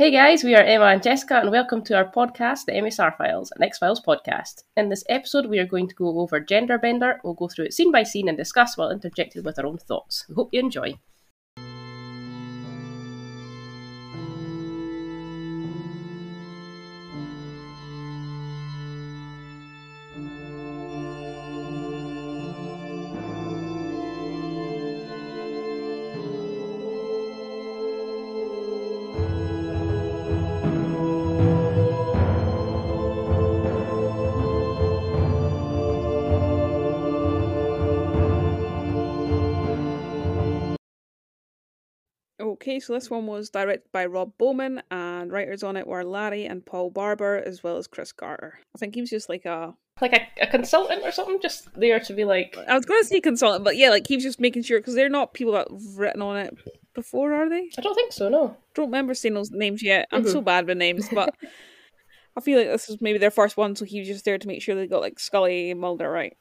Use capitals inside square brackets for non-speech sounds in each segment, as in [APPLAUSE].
Hey guys, we are Emma and Jessica, and welcome to our podcast, the MSR Files, an X Files podcast. In this episode, we are going to go over Gender Bender. We'll go through it scene by scene and discuss while interjected with our own thoughts. We hope you enjoy. Okay, so this one was directed by Rob Bowman, and writers on it were Larry and Paul Barber, as well as Chris Carter. I think he was just like a Like a, a consultant or something, just there to be like, I was going to say consultant, but yeah, like he was just making sure because they're not people that have written on it before, are they? I don't think so, no. Don't remember seeing those names yet. I'm so mm-hmm. bad with names, but [LAUGHS] I feel like this is maybe their first one, so he was just there to make sure they got like Scully and Mulder right.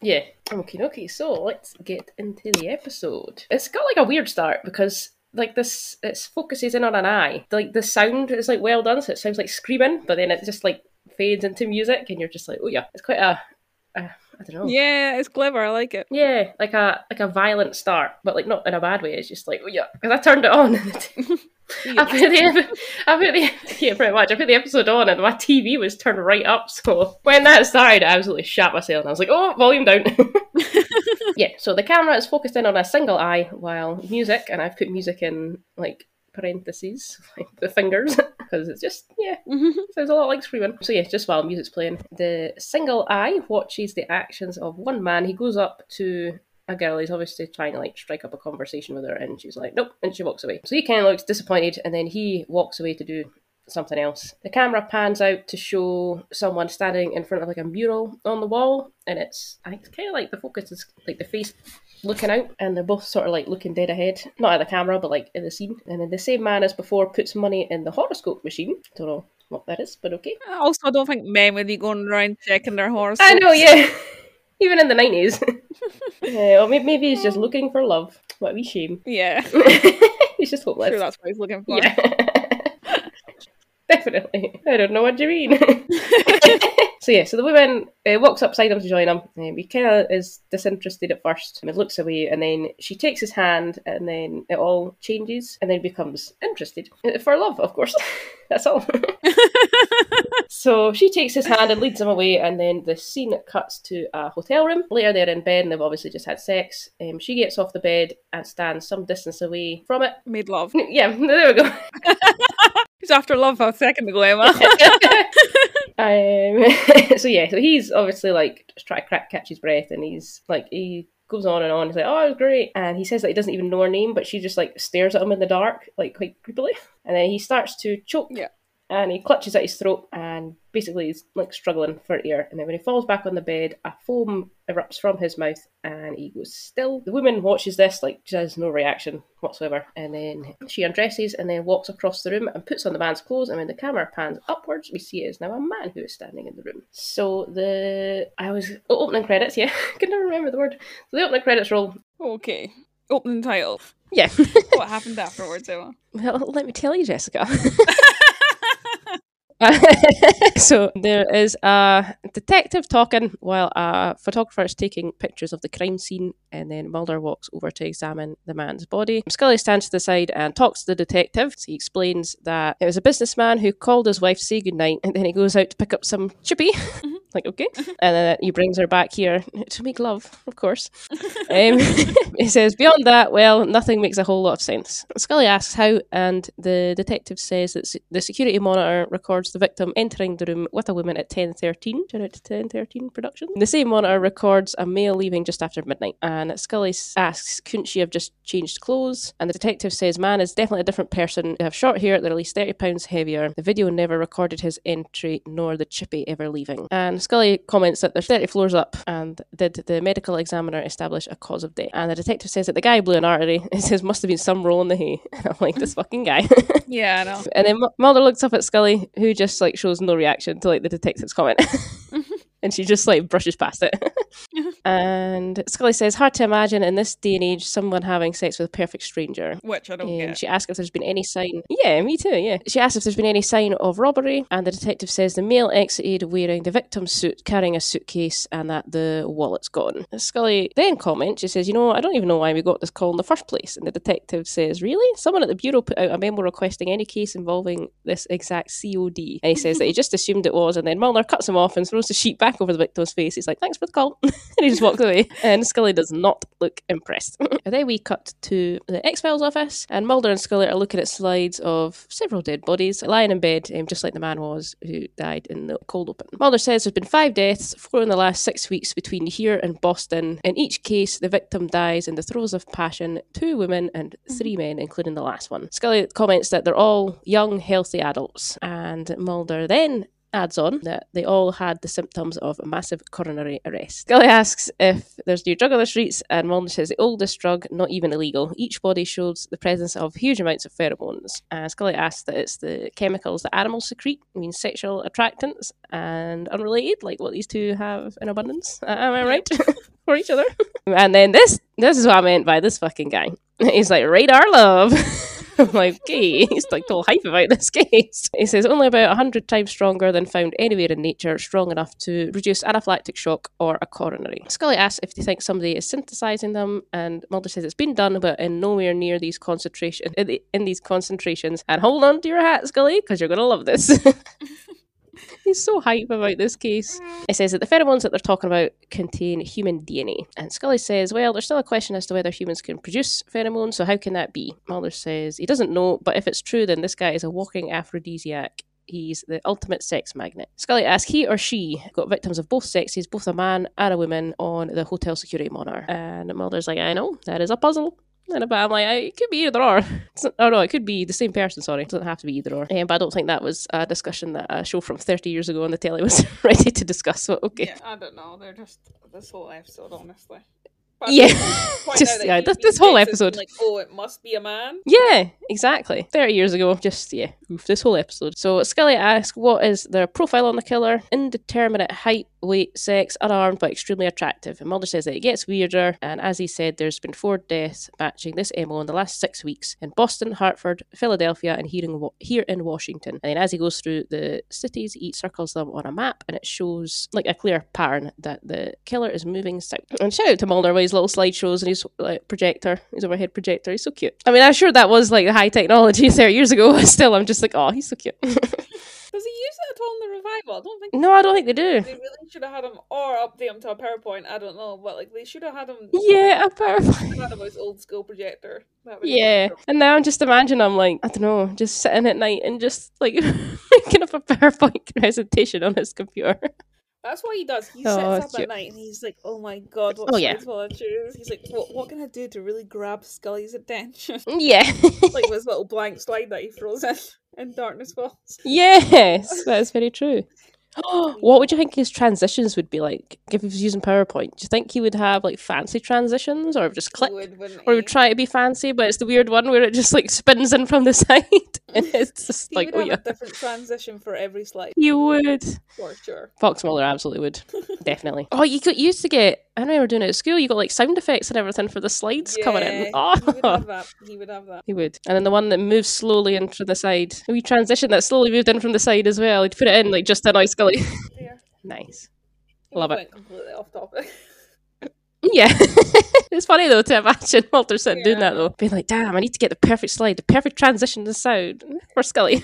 Yeah. Okay, okay, so let's get into the episode. It's got like a weird start because like this it focuses in on an eye. Like the sound is like well done, so it sounds like screaming, but then it just like fades into music and you're just like, oh yeah. It's quite a, a I don't know. Yeah, it's clever. I like it. Yeah, like a like a violent start, but like not in a bad way. It's just like oh yeah, because I turned it on. [LAUGHS] [LAUGHS] I put the I put the yeah pretty much. I put the episode on and my TV was turned right up. So when that started, I absolutely shat myself and I was like, oh, volume down. [LAUGHS] [LAUGHS] yeah, so the camera is focused in on a single eye while music, and I've put music in like parentheses, [LAUGHS] like the fingers, because it's just, yeah, mm-hmm. sounds a lot like screaming. So, yeah, just while music's playing, the single eye watches the actions of one man. He goes up to a girl, he's obviously trying to like strike up a conversation with her, and she's like, nope, and she walks away. So he kind of looks disappointed, and then he walks away to do something else. The camera pans out to show someone standing in front of like a mural on the wall, and it's I kind of like the focus is like the face looking out, and they're both sort of like looking dead ahead, not at the camera, but like in the scene. And then the same man as before puts money in the horoscope machine. Don't know what that is, but okay. Also, I don't think men would be going around checking their horoscopes. I know, yeah. [LAUGHS] Even in the nineties. [LAUGHS] yeah, or maybe, maybe he's just looking for love. What a wee shame. Yeah, [LAUGHS] he's just hopeless. sure that's what he's looking for. Yeah. [LAUGHS] Definitely. I don't know what you mean. So yeah, so the woman uh, walks up beside him to join him. Um, he kind of is disinterested at first. And looks away, and then she takes his hand, and then it all changes, and then becomes interested Uh, for love, of course. [LAUGHS] That's all. [LAUGHS] so she takes his hand and leads him away, and then the scene cuts to a hotel room. Later, they're in bed, and they've obviously just had sex. Um, she gets off the bed and stands some distance away from it. Made love. [LAUGHS] Yeah, there we go. He's after love a second ago, Emma. Um, [LAUGHS] so yeah, so he's obviously like just trying to crack, catch his breath, and he's like he goes on and on. He's like, "Oh, it was great," and he says that he doesn't even know her name, but she just like stares at him in the dark, like quite creepily. And then he starts to choke, Yeah. And he clutches at his throat, and basically he's like struggling for air. And then when he falls back on the bed, a foam erupts from his mouth, and he goes still. The woman watches this, like she has no reaction whatsoever, and then she undresses and then walks across the room and puts on the man's clothes. And when the camera pans upwards, we see it is now a man who is standing in the room. So the I was oh, opening credits, yeah, [LAUGHS] I can never remember the word. So the opening credits roll. okay. Opening title. Yeah. What [LAUGHS] happened afterwards, Emma? well, let me tell you, Jessica. [LAUGHS] [LAUGHS] so there is a detective talking while a photographer is taking pictures of the crime scene, and then Mulder walks over to examine the man's body. Scully stands to the side and talks to the detective. He explains that it was a businessman who called his wife to say goodnight, and then he goes out to pick up some chippy. [LAUGHS] like okay, [LAUGHS] and then he brings her back here [LAUGHS] to make love, of course. [LAUGHS] Um, he says, beyond that, well, nothing makes a whole lot of sense. Scully asks how, and the detective says that the security monitor records the victim entering the room with a woman at 10.13. Shout out to 10.13 production. The same monitor records a male leaving just after midnight. And Scully asks, couldn't she have just changed clothes? And the detective says, man is definitely a different person. They have short hair, they're at least 30 pounds heavier. The video never recorded his entry, nor the chippy ever leaving. And Scully comments that there's 30 floors up, and did the medical examiner establish a cause of death? And the detective says that the guy blew an artery. [LAUGHS] It says must have been some roll in the hay. And [LAUGHS] I'm like, this fucking guy. [LAUGHS] Yeah, I know. and then M- Mulder looks up at Scully, who just like shows no reaction to like the detective's comment. and she just like brushes past it. And Scully says, hard to imagine in this day and age someone having sex with a perfect stranger. Which I don't And get. she asks if there's been any sign. Yeah, me too, yeah. She asks if there's been any sign of robbery, and the detective says the male exited wearing the victim's suit, carrying a suitcase, and that the wallet's gone. Scully then comments, she says, You know, I don't even know why we got this call in the first place. And the detective says, Really? Someone at the Bureau put out a memo requesting any case involving this exact COD. And he says that he [LAUGHS] just assumed it was, and then Mulder cuts him off and throws the sheet back over the victim's face. He's like, Thanks for the call. [LAUGHS] and he just walks away. And Scully does not look impressed. [LAUGHS] then we cut to the X Files office, and Mulder and Scully are looking at slides of several dead bodies lying in bed, um, just like the man was who died in the cold open. Mulder says there's been five deaths, four in the last six weeks between here and Boston. In each case, the victim dies in the throes of passion, two women and three men, including the last one. Scully comments that they're all young, healthy adults, and Mulder then adds on that they all had the symptoms of a massive coronary arrest. Scully asks if there's new drug on the streets, and Mulder says the oldest drug, not even illegal. Each body shows the presence of huge amounts of pheromones. And Scully asks that it's the chemicals that animals secrete, means sexual attractants, and unrelated, like what these two have in abundance. Uh, am I right? [LAUGHS] [LAUGHS] For each other. [LAUGHS] and then this, this is what I meant by this fucking guy. He's like, radar love. [LAUGHS] I'm like, okay, [LAUGHS] he's like all hype about this [LAUGHS] case. He says only about 100 times stronger than found anywhere in nature, strong enough to reduce anaphylactic shock or a coronary. Scully asks if they think somebody is synthesizing them, and Mulder says it's been done, but in nowhere near these concentration in, the, in these concentrations. And hold on to your hat, Scully, because you're gonna love this. [LAUGHS] He's so hype about this case. It says that the pheromones that they're talking about contain human DNA. And Scully says, well, there's still a question as to whether humans can produce pheromones, so how can that be? Mulder says he doesn't know, but if it's true, then this guy is a walking aphrodisiac. He's the ultimate sex magnet. Scully asks, he or she got victims of both sexes, both a man and a woman, on the hotel security monitor. And Mulder's like, I know, that is a puzzle. And but I'm like, it could be either or. Oh no, it could be the same person. Sorry, it doesn't have to be either or. Um, but I don't think that was a discussion that a show from 30 years ago on the telly was [LAUGHS] ready to discuss. So okay, Yeah, I don't know. They're just this whole episode, honestly. Yeah. think it's point [LAUGHS] Just- yeah, this- this whole episode. Like, oh, it must be a man. Yeah, exactly. 30 years ago, just, yeah, oof, this whole episode. So Scully asks, what is their profile on the killer? Indeterminate height, weight, sex, unarmed, but extremely attractive. And Mulder says that it gets weirder, and as he said, there's been four deaths matching this MO in the last six weeks in Boston, Hartford, Philadelphia, and here in, here in Washington. And then as he goes through the cities, he circles them on a map, and it shows, like, a clear pattern that the killer is moving south. And shout out to Mulder his little slideshows and his like, projector, his overhead projector. He's so cute. I mean, I'm sure that was like the high technology [LAUGHS] 30 years ago. but Still, I'm just like, oh, he's so cute. [LAUGHS] Does he use it at all in the revival? I don't think. no, I don't think they do. They really should have had him, or update him to a PowerPoint. I don't know, but like they should have had him. Yeah, a PowerPoint. had him with his old school projector. Yeah, and now I'm just imagine I'm like I don't know, just sitting at night and just like [LAUGHS] making up a PowerPoint presentation on his computer. That's what he does. He Oh, sits up at night and he's like, "Oh my god, what Oh, oh, yeah. I choose?" He's like, "What what can I do to really grab Scully's attention?" Mm, yeah, [LAUGHS] like this little blank slide that he throws in in Darkness Falls. yes, that is very true. [GASPS] what would you think his transitions would be like if he was using PowerPoint? Do you think he would have like fancy transitions or just click? He would, or he would try to be fancy, but it's the weird one where it just like spins in from the [LAUGHS] side, [LAUGHS] and it's just He like, would oh have yeah, a different transition for every slide, you would. for sure. Fox Mulder absolutely would, [LAUGHS] definitely. Oh, you could you used to get. I remember doing it at school. You got like sound effects and everything for the slides coming in. Oh, he would have that. He would have that. he would. And then the one that moves slowly in from the side. We transition that slowly moved in from the side as well. He'd put it in like just a [LAUGHS] nice Scully. Yeah. nice. We Love it. completely off topic. [LAUGHS] Yeah. [LAUGHS] it's funny though to imagine Walter sitting doing that though. Being like, damn, I need to get the perfect slide, the perfect transition to sound for Scully.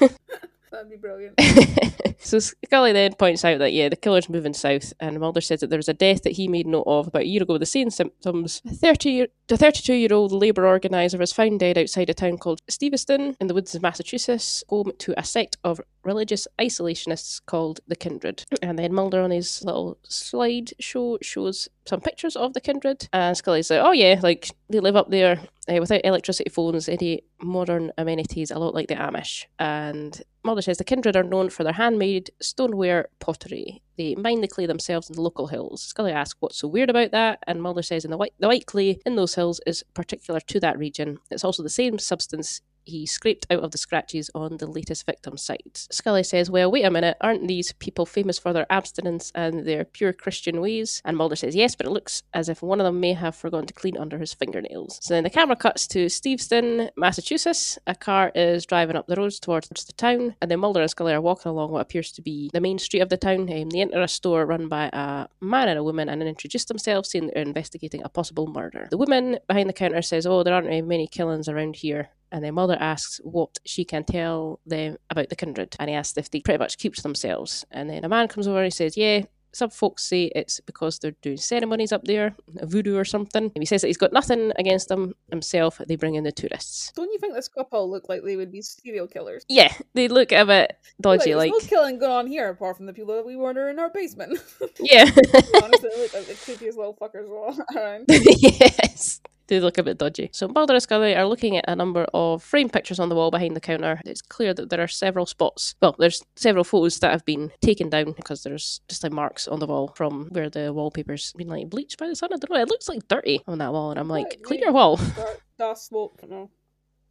That'd be brilliant. [LAUGHS] so Scully then points out that yeah, the killer's moving south, and Mulder says that there was a death that he made note of about a year ago with the same symptoms. A thirty year the thirty two year old labour organiser was found dead outside a town called Steveston in the woods of Massachusetts, home to a sect of religious isolationists called the Kindred. And then Mulder on his little slide show shows some pictures of the Kindred, and Scully's like, oh yeah, like they live up there uh, without electricity, phones, any modern amenities, a lot like the Amish. And Mulder says the Kindred are known for their handmade stoneware pottery. They mine the clay themselves in the local hills. Scully asks what's so weird about that, and Mulder says in the white the white clay in those hills is particular to that region. It's also the same substance he scraped out of the scratches on the latest victim's sides. Scully says, Well, wait a minute, aren't these people famous for their abstinence and their pure Christian ways? And Mulder says, Yes, but it looks as if one of them may have forgotten to clean under his fingernails. So then the camera cuts to Steveston, Massachusetts. A car is driving up the roads towards the town, and then Mulder and Scully are walking along what appears to be the main street of the town. Um, they enter a store run by a man and a woman and then introduce themselves, saying they're investigating a possible murder. The woman behind the counter says, Oh, there aren't many killings around here. And their mother asks what she can tell them about the kindred. And he asks if they pretty much keep to themselves. And then a man comes over and he says, Yeah, some folks say it's because they're doing ceremonies up there, voodoo or something. And he says that he's got nothing against them himself. They bring in the tourists. Don't you think this couple look like they would be serial killers? Yeah, they look a bit dodgy. like, Like, there's no killing going on here apart from the people that we murder in our basement. [LAUGHS] yeah, Honestly, they look like the creepiest little fuckers all [LAUGHS] around. [LAUGHS] yes. They look a bit dodgy. So Mulder and Scully are looking at a number of framed pictures on the wall behind the counter. It's clear that there are several spots. Well, there's several photos that have been taken down because there's just like marks on the wall from where the wallpaper's been like bleached by the sun. I don't know. It looks like dirty on that wall, and I'm like, Right, clean your wall. [LAUGHS] Dark, dust, smoke, I don't know.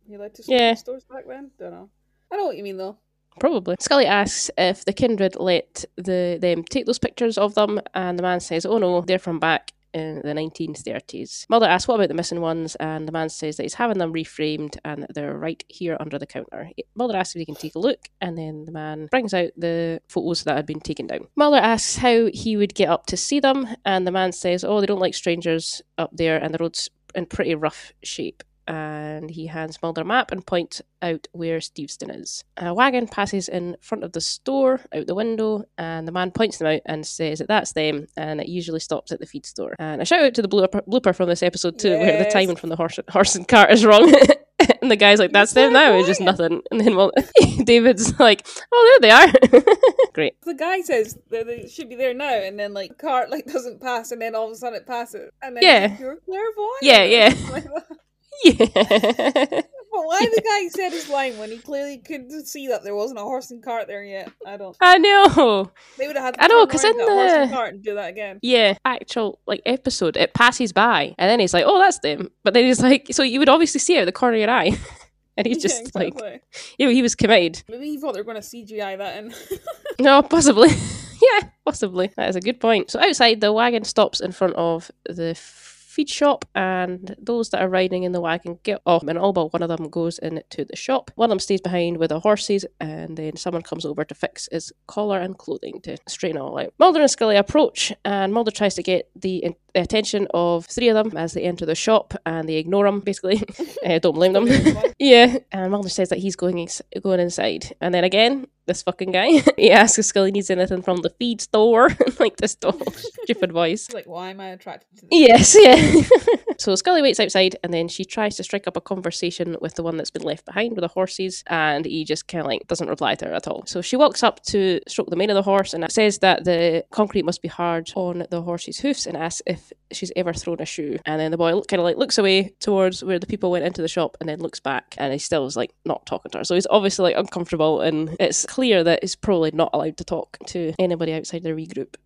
You allowed to smoke Yeah. in stores back then? Don't know. I know what you mean though. Probably. Scully asks if the kindred let the them take those pictures of them, and the man says, "Oh no, they're from back." In the 1930s. Mulder asks, What about the missing ones? And the man says that he's having them reframed and that they're right here under the counter. Mulder asks if he can take a look, and then the man brings out the photos that had been taken down. Mulder asks how he would get up to see them, and the man says, Oh, they don't like strangers up there, and the road's in pretty rough shape and he hands Mulder a map and points out where Steveston is. A wagon passes in front of the store out the window, and the man points them out and says that that's them, and it usually stops at the feed store. And a shout out to the blooper, blooper from this episode too, where the timing from the horse, horse and cart is wrong. [LAUGHS] and the guy's like, "That's them now," it's just nothing. And then well, [LAUGHS] David's like, "Oh, there they are." [LAUGHS] Great. The guy says that they should be there now, and then like cart like doesn't pass, and then all of a sudden it passes, and then Yeah. like, you're clairvoyant. Yeah, yeah. Like. Yeah. But why the [LAUGHS] guy said his line when he clearly couldn't see that there wasn't a horse and cart there yet? I don't. I know. They would have had to I know, because in that horse and the- cart and do that again. yeah, actual like episode, it passes by, and then he's like, "Oh, that's them." But then he's like, "So you would obviously see it out the corner of your eye," [LAUGHS] and he's Yeah, just like, exactly. "Yeah, he was committed." Maybe he thought they were going to CGI that in. [LAUGHS] No, possibly. yeah, possibly. That is a good point. So outside, the wagon stops in front of the feed shop, and those that are riding in the wagon get off, and all but one of them goes into the shop. One of them stays behind with the horses, and then someone comes over to fix his collar and clothing to straighten it all out. Mulder and Scully approach, and Mulder tries to get the in- attention of three of them as they enter the shop, and they ignore him, basically. [LAUGHS] uh, don't blame them. [LAUGHS] Yeah, and Mulder says that he's going ins- going inside, and then again, this fucking guy [LAUGHS] he asks if Scully needs anything from the feed store, [LAUGHS] like this [LAUGHS] stupid voice. Like, why am I attracted to this? Yes, yeah. so Scully waits outside, and then she tries to strike up a conversation with the one that's been left behind with the horses, and he just kind of like doesn't reply to her at all. So she walks up to stroke the mane of the horse, and says that the concrete must be hard on the horse's hoofs, and asks if she's ever thrown a shoe. And then the boy kind of like looks away towards where the people went into the shop, and then looks back, and he still is like not talking to her. So he's obviously like uncomfortable, and it's clear that he's probably not allowed to talk to anybody outside their the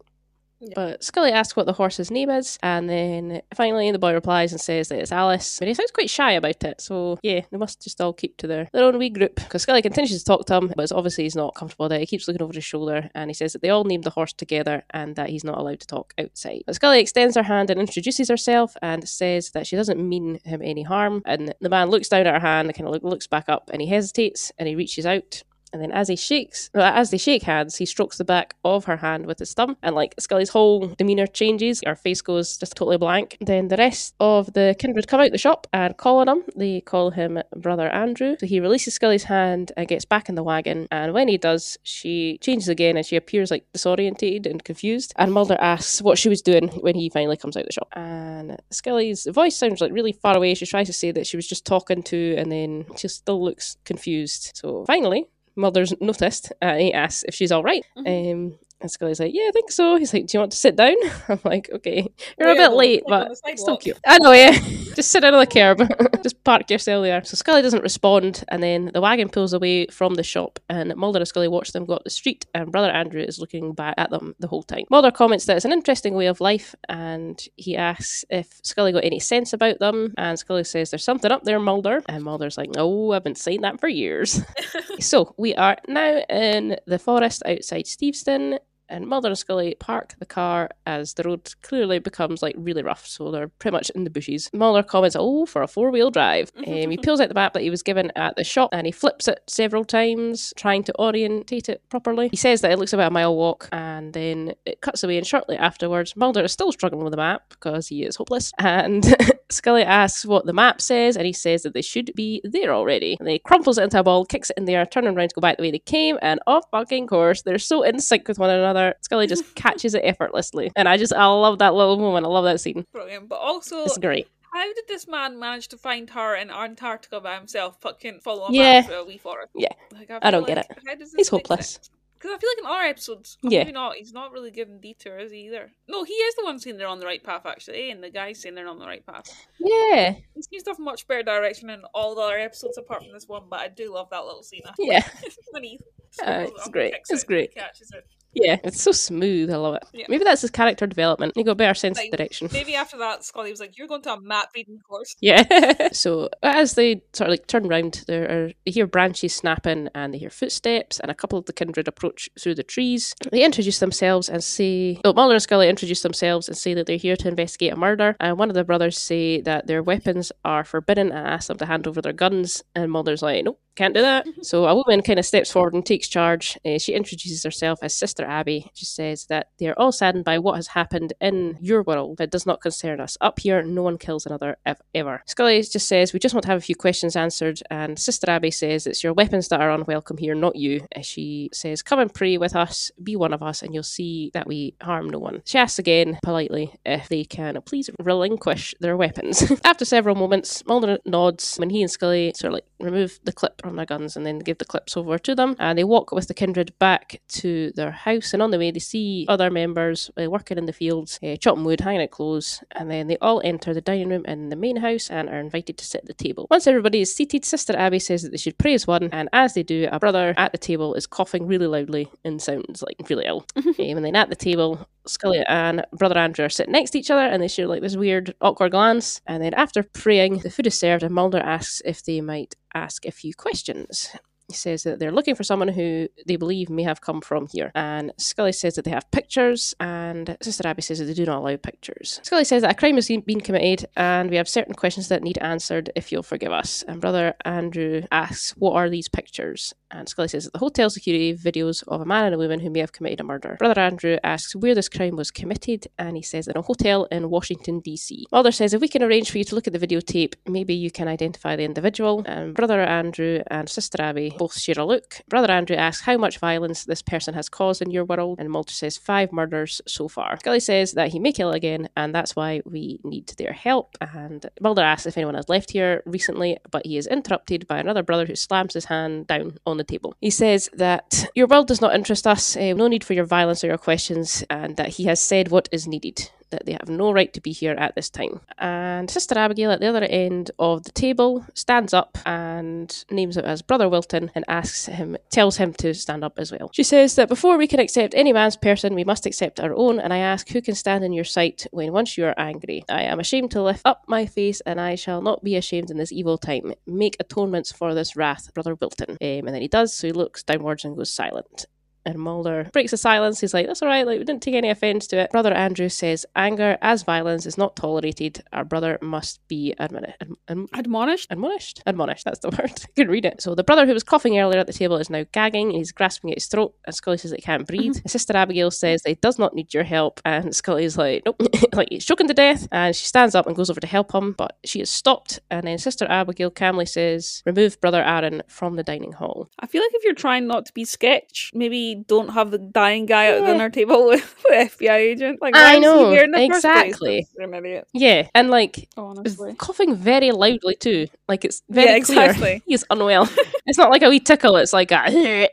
But Scully asks what the horse's name is, and then finally the boy replies and says that it's Alice. But he sounds quite shy about it, so yeah, they must just all keep to their, their own wee group. Because Scully continues to talk to him, but obviously he's not comfortable it. He keeps looking over his shoulder, and he says that they all named the horse together and that he's not allowed to talk outside. But Scully extends her hand and introduces herself and says that she doesn't mean him any harm. And the man looks down at her hand and kind of looks back up, and he hesitates and he reaches out and then as he shakes, well, as they shake hands, he strokes the back of her hand with his thumb, and like Scully's whole demeanor changes. Her face goes just totally blank. Then the rest of the kindred come out the shop and call on him. They call him Brother Andrew. So he releases Scully's hand and gets back in the wagon. And when he does, she changes again and she appears like disorientated and confused. And Mulder asks what she was doing when he finally comes out the shop. And Scully's voice sounds like really far away. She tries to say that she was just talking to, and then she still looks confused. So finally, Mulder's noticed and he asks if she's all right. Um, And Scully's like, yeah, I think so. He's like, do you want to sit down? [LAUGHS] I'm like, okay. You're a Yeah, bit late, but it's still cute. I know, yeah. [LAUGHS] Just sit down on the curb. [LAUGHS] Just park yourself there. So Scully doesn't respond, and then the wagon pulls away from the shop, and Mulder and Scully watch them go up the street, and Brother Andrew is looking back at them the whole time. Mulder comments that it's an interesting way of life, and he asks if Scully got any sense about them, and Scully says there's something up there, Mulder, and Mulder's like, no, I've been saying that for years. [LAUGHS] so we are now in the forest outside Steveston. And Mulder and Scully park the car as the road clearly becomes like really rough, so they're pretty much in the bushes. Mulder comments, "Oh, for a four-wheel drive." [LAUGHS] um, he pulls out the map that he was given at the shop and he flips it several times, trying to orientate it properly. He says that it looks about a mile walk, and then it cuts away. And shortly afterwards, Mulder is still struggling with the map because he is hopeless. [LAUGHS] And [LAUGHS] Scully asks what the map says, and he says that they should be there already. And then he crumples it into a ball, kicks it in the air, turning around to go back the way they came, and off fucking course. They're so in sync with one another. Scully just catches it effortlessly. And I just, I love that little moment. I love that scene. Brilliant. But also, It's great. how did this man manage to find her in Antarctica by himself, fucking follow a Yeah. a wee forest? Yeah. Like, I feel don't get it. How does this He's hopeless. Because I feel like in other episodes, Yeah. maybe not, he's not really giving detours either. No, he is the one saying they're on the right path, actually, and the guy's saying they're on the right path. Yeah. He seems to have much better direction in all the other episodes apart from this one, but I do love that little scene. Yeah. [LAUGHS] when he Uh, it's great. It's it great. Catches it. Yeah. It's so smooth. I love it. Yeah. Maybe that's his character development. He got a better sense Like, of direction. Maybe after that, Scully was like, "You're going to a map reading course." Yeah. [LAUGHS] so as they sort of like turn round, there are they hear branches snapping and they hear footsteps, and a couple of the kindred approach through the trees. They introduce themselves and say, "Oh, Mulder and Scully introduce themselves and say that they're here to investigate a murder." And one of the brothers say that their weapons are forbidden and ask them to hand over their guns. And Mulder's like, "Nope." Can't do that. So a woman kind of steps forward and takes charge. Uh, she introduces herself as Sister Abby. She says that they are all saddened by what has happened in your world, it does not concern us. Up here, no one kills another ev- ever. Scully just says, We just want to have a few questions answered. And Sister Abby says, It's your weapons that are unwelcome here, not you. Uh, She says, Come and pray with us, be one of us, and you'll see that we harm no one. She asks again, politely, if they can please relinquish their weapons. [LAUGHS] After several moments, Mulder nods when he and Scully sort of like remove the clip from their guns and then give the clips over to them. And they walk with the kindred back to their house. And on the way, they see other members uh, working in the fields, uh, chopping wood, hanging out clothes. And then they all enter the dining room in the main house and are invited to sit at the table. Once everybody is seated, Sister Abby says that they should pray as one. And as they do, a brother at the table is coughing really loudly and sounds like really ill. [LAUGHS] um, and then at the table, Scully and Brother Andrew are sitting next to each other and they share like this weird, awkward glance. And then after praying, the food is served and Mulder asks if they might ask a few questions. He says that they're looking for someone who they believe may have come from here. And Scully says that they have pictures, and Sister Abby says that they do not allow pictures. Scully says that a crime has been committed, and we have certain questions that need answered if you'll forgive us. And Brother Andrew asks, What are these pictures? And Scully says that the hotel security videos of a man and a woman who may have committed a murder. Brother Andrew asks where this crime was committed, and he says in a hotel in Washington, D.C. Mulder says if we can arrange for you to look at the videotape, maybe you can identify the individual. And Brother Andrew and Sister Abby both share a look. Brother Andrew asks how much violence this person has caused in your world, and Mulder says five murders so far. Scully says that he may kill again, and that's why we need their help. And Mulder asks if anyone has left here recently, but he is interrupted by another brother who slams his hand down on the table. He says that your world does not interest us, uh, no need for your violence or your questions, and that he has said what is needed that they have no right to be here at this time. And Sister Abigail at the other end of the table stands up and names it as Brother Wilton and asks him, tells him to stand up as well. She says that before we can accept any man's person, we must accept our own, and I ask who can stand in your sight when once you are angry. I am ashamed to lift up my face, and I shall not be ashamed in this evil time. Make atonements for this wrath, Brother Wilton. Um, and then he does, so he looks downwards and goes silent. And Mulder breaks the silence. He's like, "That's all right. Like we didn't take any offence to it." Brother Andrew says, "Anger as violence is not tolerated. Our brother must be admoni- adm- adm- Admonished. admonished. Admonished. That's the [LAUGHS] word. I couldn't read it. So the brother who was coughing earlier at the table is now gagging. And he's grasping at his throat. And Scully says that he can't breathe. Mm-hmm. His sister Abigail says that he does not need your help. And Scully's like, "Nope." [LAUGHS] like he's choking to death. And she stands up and goes over to help him, but she is stopped. And then Sister Abigail calmly says, "Remove Brother Aaron from the dining hall." I feel like if you're trying not to be sketch, maybe don't have the dying guy at the Yeah. dinner table [LAUGHS] with, with FBI agent. Like, I why is he know, here in the first place? exactly. You're an idiot. Yeah, and like Honestly. coughing very loudly too. Like it's very Yeah, clear [LAUGHS] he's unwell. [LAUGHS] it's not like a wee tickle. It's like a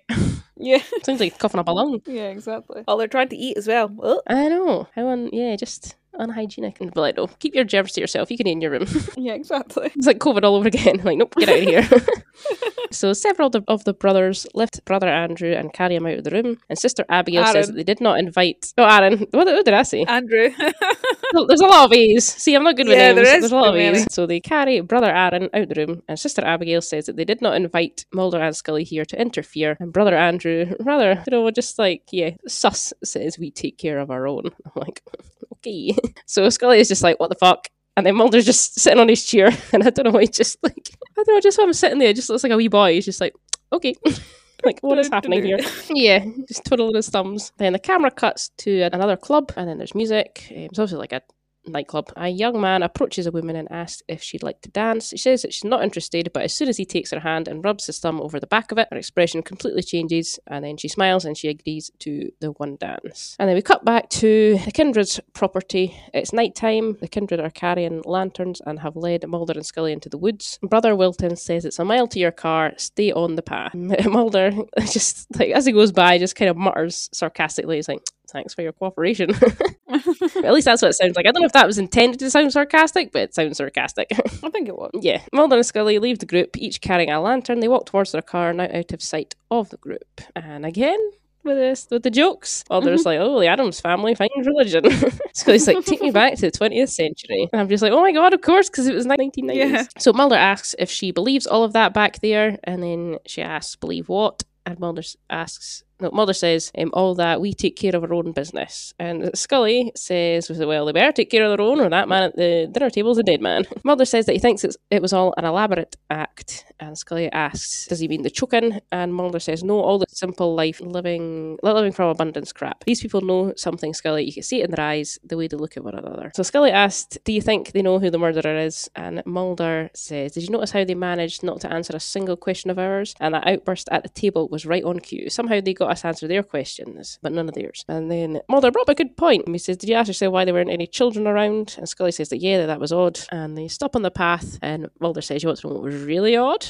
Yeah. Sounds like coughing up a lung. Yeah, exactly. Oh, they're trying to eat as well. Oh. I know. How un yeah, just unhygienic. And be like, no, keep your germs to yourself. You can eat in your room. [LAUGHS] Yeah, exactly. it's like COVID all over again. [LAUGHS] Like, nope, get out of here. [LAUGHS] so several of the, of the brothers lift brother Andrew and carry him out of the room. And sister Abigail says that they did not invite. Oh, Aaron. What, what did I say? Andrew. There's a lot of A's. See, I'm not good with Yeah, names. there is There's a lot of many. So they carry brother Aaron out of the room, and sister Abigail says that they did not invite Mulder and Scully here to interfere. And brother Andrew, rather, you know, just like, yeah, sus says we take care of our own. I'm like, okay. [LAUGHS] So Scully is just like, what the fuck? And then Mulder's just sitting on his chair, [LAUGHS] and I don't know, why he's just like, I don't know, just him sitting there, just looks like a wee boy. He's just like, okay. [LAUGHS] like, what is happening here? Yeah, just twiddling his thumbs. Then the camera cuts to another club, and then there's music. Um, It's also like a Mm. nightclub. A young man approaches a woman and asks if she'd like to dance. She says that she's not interested, but as soon as he takes her hand and rubs his thumb over the back of it, her expression completely changes, and then she smiles and she agrees to the one dance. And then we cut back to the Kindred's property. It's night time. The Kindred are carrying lanterns and have led Mulder and Scully into the woods. Brother Wilton says it's a mile to your car. Stay on the path. [LAUGHS] Mulder [LAUGHS] just like as he goes by, just kind of mutters sarcastically. He's like, "Thanks for your cooperation." [LAUGHS] At least that's what it sounds like. I don't know if that was intended to sound sarcastic, but it sounds sarcastic. I think it was. yeah. Mulder and Scully leave the group, each carrying a lantern. They walk towards their car, now out of sight of the group. And again, with this with the jokes. Mulder's mm-hmm. like, oh, the Addams family finds religion. [LAUGHS] Scully's like, take me back to the 20th century. And I'm just like, oh my god, of course, because it was 1990s. Yeah. So Mulder asks if she believes all of that back there, and then she asks, believe what? And Mulder asks, Mulder says, um, all that we take care of our own business. And Scully says, well, they better take care of their own, or that man at the dinner table's a dead man. [LAUGHS] Mulder says that he thinks it was all an elaborate act. And Scully asks, does he mean the choking? And Mulder says, no, all the simple life living living from abundance crap. These people know something, Scully. You can see it in their eyes, the way they look at one another. So Scully asked, do you think they know who the murderer is? And Mulder says, did you notice how they managed not to answer a single question of ours? And that outburst at the table was right on cue. Somehow they got us answer their questions, but none of theirs. And then Mulder brought up a good point. He says, Did you ask yourself why there weren't any children around? And Scully says that, yeah, that, that was odd. And they stop on the path, and Mulder says, You want to know what was really odd?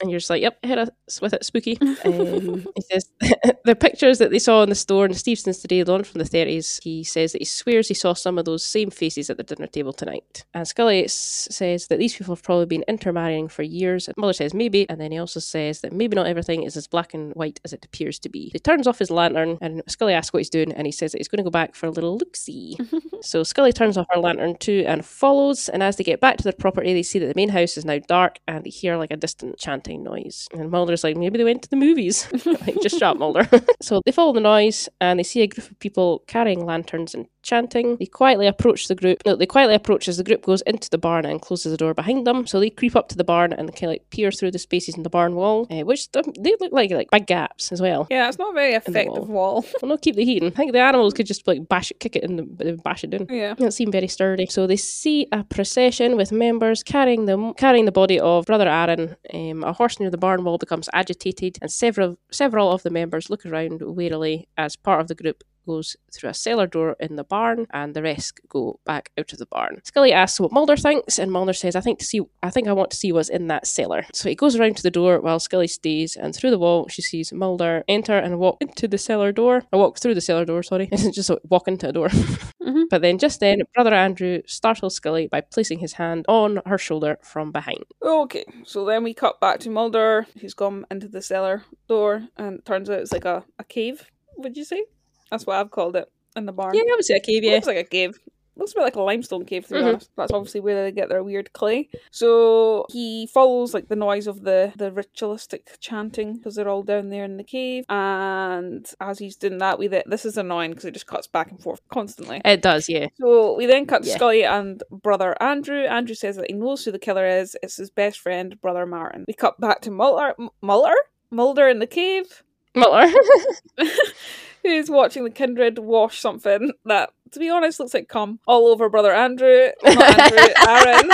And you're just like, Yep, hit us with it, spooky. [LAUGHS] Um, he says, [LAUGHS] The pictures that they saw in the store in Steveston's today, the one from the 30s, he says that he swears he saw some of those same faces at the dinner table tonight. And Scully s- says that these people have probably been intermarrying for years. And Mulder says maybe, and then he also says that maybe not everything is as black and white as it appears to be. He turns off his lantern, and Scully asks what he's doing, and he says that he's going to go back for a little look see. [LAUGHS] so Scully turns off her lantern too and follows. And as they get back to their property, they see that the main house is now dark, and they hear like a distant chanting noise. And Mulder's like, maybe they went to the movies. [LAUGHS] like, just shut Mulder. [LAUGHS] so they follow the noise, and they see a group of people carrying lanterns and chanting. They quietly approach the group. No, they quietly approach as the group goes into the barn and closes the door behind them. So they creep up to the barn and kind of like peer through the spaces in the barn wall, uh, which th- they look like like big gaps as well. Yeah, it's not a very effective wall. Well, no, keep the heating. I think the animals could just like bash it, kick it, and bash it down. Yeah. Doesn't seem very sturdy. So they see a procession with members carrying the carrying the body of Brother Aaron. Um, a horse near the barn wall becomes agitated, and several several of the members look around warily as part of the group goes through a cellar door in the barn, and the rest go back out of the barn. Scully asks what Mulder thinks, and Mulder says, "I think to see, I think I want to see what's in that cellar." So he goes around to the door while Scully stays, and through the wall she sees Mulder enter and walk into the cellar door, I walk through the cellar door. Sorry, [LAUGHS] it's just walk into a door. [LAUGHS] Mm-hmm. But then, just then, Brother Andrew startles Scully by placing his hand on her shoulder from behind. Okay, so then we cut back to Mulder, He's gone into the cellar door, and turns out it's like a, a cave, would you say? That's what I've called it in the barn. Yeah, I would say a cave. Yeah, Looks like a cave. Looks a bit like a limestone cave, to be Mhm. honest. That's obviously where they get their weird clay. So he follows like the noise of the the ritualistic chanting because they're all down there in the cave. And as he's doing that, we th- this is annoying because it just cuts back and forth constantly. it does. Yeah, So we then cut to Yeah. Scully and brother Andrew. Andrew says that he knows who the killer is. It's his best friend, brother Martin. We cut back to Mulder. M- Mulder? Mulder in the cave, Mulder. [LAUGHS] [LAUGHS] who's watching the kindred wash something that, to be honest, looks like cum all over brother Andrew. Not Andrew, [LAUGHS] Aaron.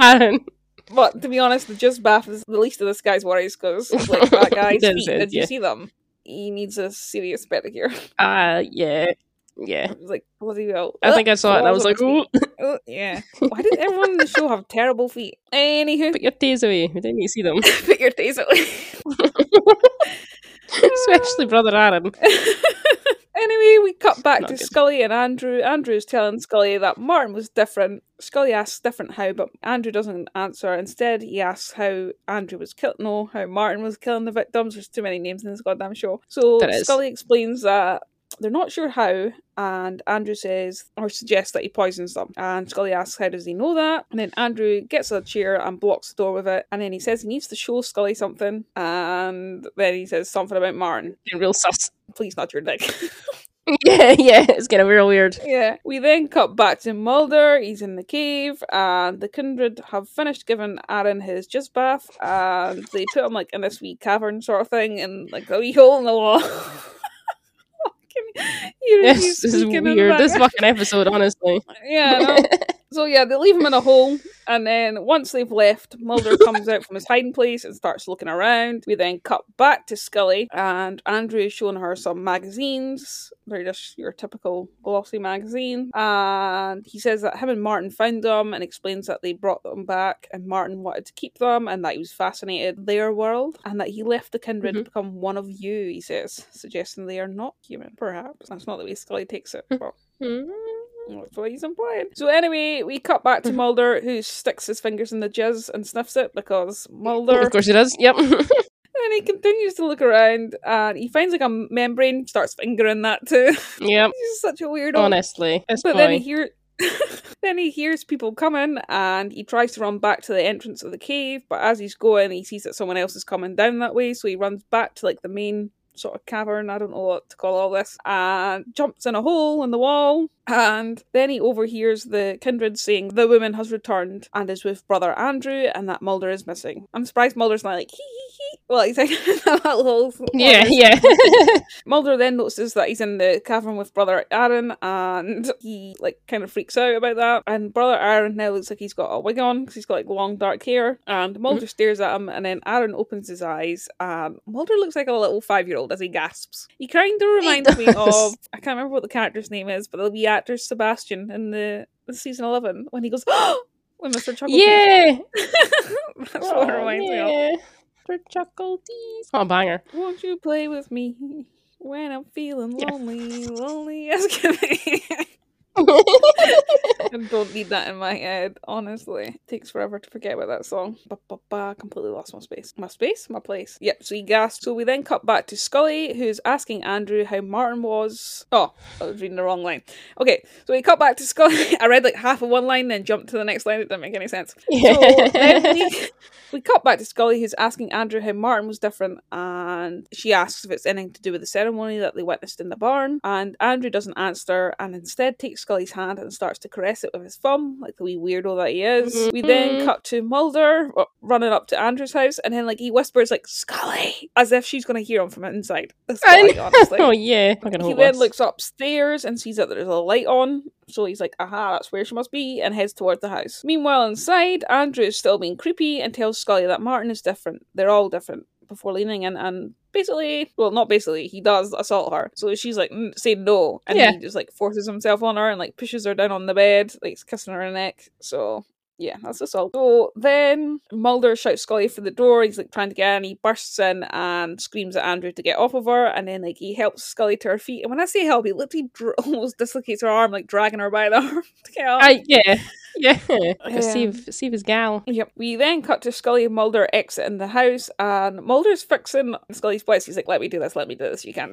Aaron. But to be honest, the jizz bath is the least of this guy's worries because, like, that [LAUGHS] guy's feet, did you see them? He needs a serious pedicure. Uh, yeah, yeah. Like, bloody hell. I think I saw it and I was like, his oh, Oh, yeah. Why did everyone in the show have terrible feet? Anywho, [LAUGHS] put your days away. We didn't need to see them. put your days away. Especially Brother Aaron. Anyway, we cut back Not to good. Scully and Andrew. Andrew's telling Scully that Martin was different. Scully asks different how, but Andrew doesn't answer. Instead, he asks how Andrew was killed. No, how Martin was killing the victims. There's too many names in this goddamn show. So Scully explains that they're not sure how, and Andrew says or suggests that he poisons them. And Scully asks how does he know that? And then Andrew gets a chair and blocks the door with it. And then he says he needs to show Scully something. And then he says something about Martin. Being real sus. Please not your dick. [LAUGHS] Yeah, [LAUGHS] yeah, it's getting real weird. Yeah. We then cut back to Mulder. He's in the cave, and the kindred have finished giving Aaron his jizz bath, and they put him like in this wee cavern sort of thing, and like a wee hole in the wall. [LAUGHS] [LAUGHS] You this is speaking in the weird. This fucking episode, honestly. [LAUGHS] Yeah. Know. [LAUGHS] So yeah, they leave him in a hole, and then once they've left, Mulder [LAUGHS] comes out from his hiding place and starts looking around. We then cut back to Scully, and Andrew is showing her some magazines. They're just your typical glossy magazine, and he says that him and Martin found them, and explains that they brought them back, and Martin wanted to keep them, and that he was fascinated with their world, and that he left the kindred to Mhm. become one of you. He says, suggesting they are not human. Perhaps that's not the way Scully takes it. But [LAUGHS] Mm. That's what he's implying. So anyway, we cut back to mm-hmm. Mulder, who sticks his fingers in the jizz and sniffs it because Mulder. Of course he does. Yep. [LAUGHS] And he continues to look around, and he finds like a membrane, starts fingering that too. yep. [LAUGHS] He's such a weirdo. Honestly, But then he hears. [LAUGHS] then he hears people coming and he tries to run back to the entrance of the cave, but as he's going, he sees that someone else is coming down that way, so he runs back to like the main sort of cavern, I don't know what to call all this, and jumps in a hole in the wall. And then he overhears the kindred saying the woman has returned and is with brother Andrew, and that Mulder is missing. I'm surprised Mulder's not like hee hee. Well, he's [LAUGHS] like that little Yeah, yeah. [LAUGHS] Mulder then notices that he's in the cavern with brother Aaron, and he like kind of freaks out about that. And brother Aaron now looks like he's got a wig on because he's got like long dark hair. And mm-hmm. Mulder stares at him, and then Aaron opens his eyes, and Mulder looks like a little five year old as he gasps. He kind of reminds me of I can't remember what the character's name is, but the wee actor Sebastian in the, the season eleven when he goes. [GASPS] When Mr. Chuckle yeah. [LAUGHS] That's what it reminds me of. Oh, For Chuckleteeth. Oh, banger. Won't you play with me when I'm feeling lonely, lonely as can be? [LAUGHS] I don't need that in my head, honestly. It takes forever to forget about that song. Ba, ba, ba, completely lost my space. My space? My place. Yep, so he gasped. So we then cut back to Scully, who's asking Andrew how Martin was. Oh, I was reading the wrong line. Okay, so we cut back to Scully. [LAUGHS] I read like half of one line, then jumped to the next line. It didn't make any sense. [LAUGHS] So then we, we cut back to Scully, who's asking Andrew how Martin was different, and she asks if it's anything to do with the ceremony that they witnessed in the barn. And Andrew doesn't answer, and instead takes Scully's hand and starts to caress it with his thumb, like the wee weirdo that he is. We then cut to Mulder uh, running up to Andrew's house, and then like he whispers like Scully, as if she's gonna hear him from inside. [LAUGHS] Scully, honestly. oh, [LAUGHS] yeah. He then looks upstairs and sees that there's a light on, so he's like, aha, that's where she must be, and heads towards the house. Meanwhile, inside, Andrew is still being creepy and tells Scully that Martin is different. They're all different before leaning in and basically, well, not basically, he does assault her. So she's like, mm, say no, and Yeah. he just like forces himself on her and like pushes her down on the bed, like kissing her neck. So yeah, that's assault. So then Mulder shouts Scully for the door. He's like trying to get in. He bursts in and screams at Andrew to get off of her. And then like he helps Scully to her feet. And when I say help, he literally dr- [LAUGHS] almost dislocates her arm, like dragging her by the [LAUGHS] arm to get up. I, yeah. Yeah. [LAUGHS] Like Yeah. a save, save his gal. Yep. We then cut to Scully and Mulder exiting the house, and Mulder's fixing Scully's place. He's like, "Let me do this. Let me do this. You can."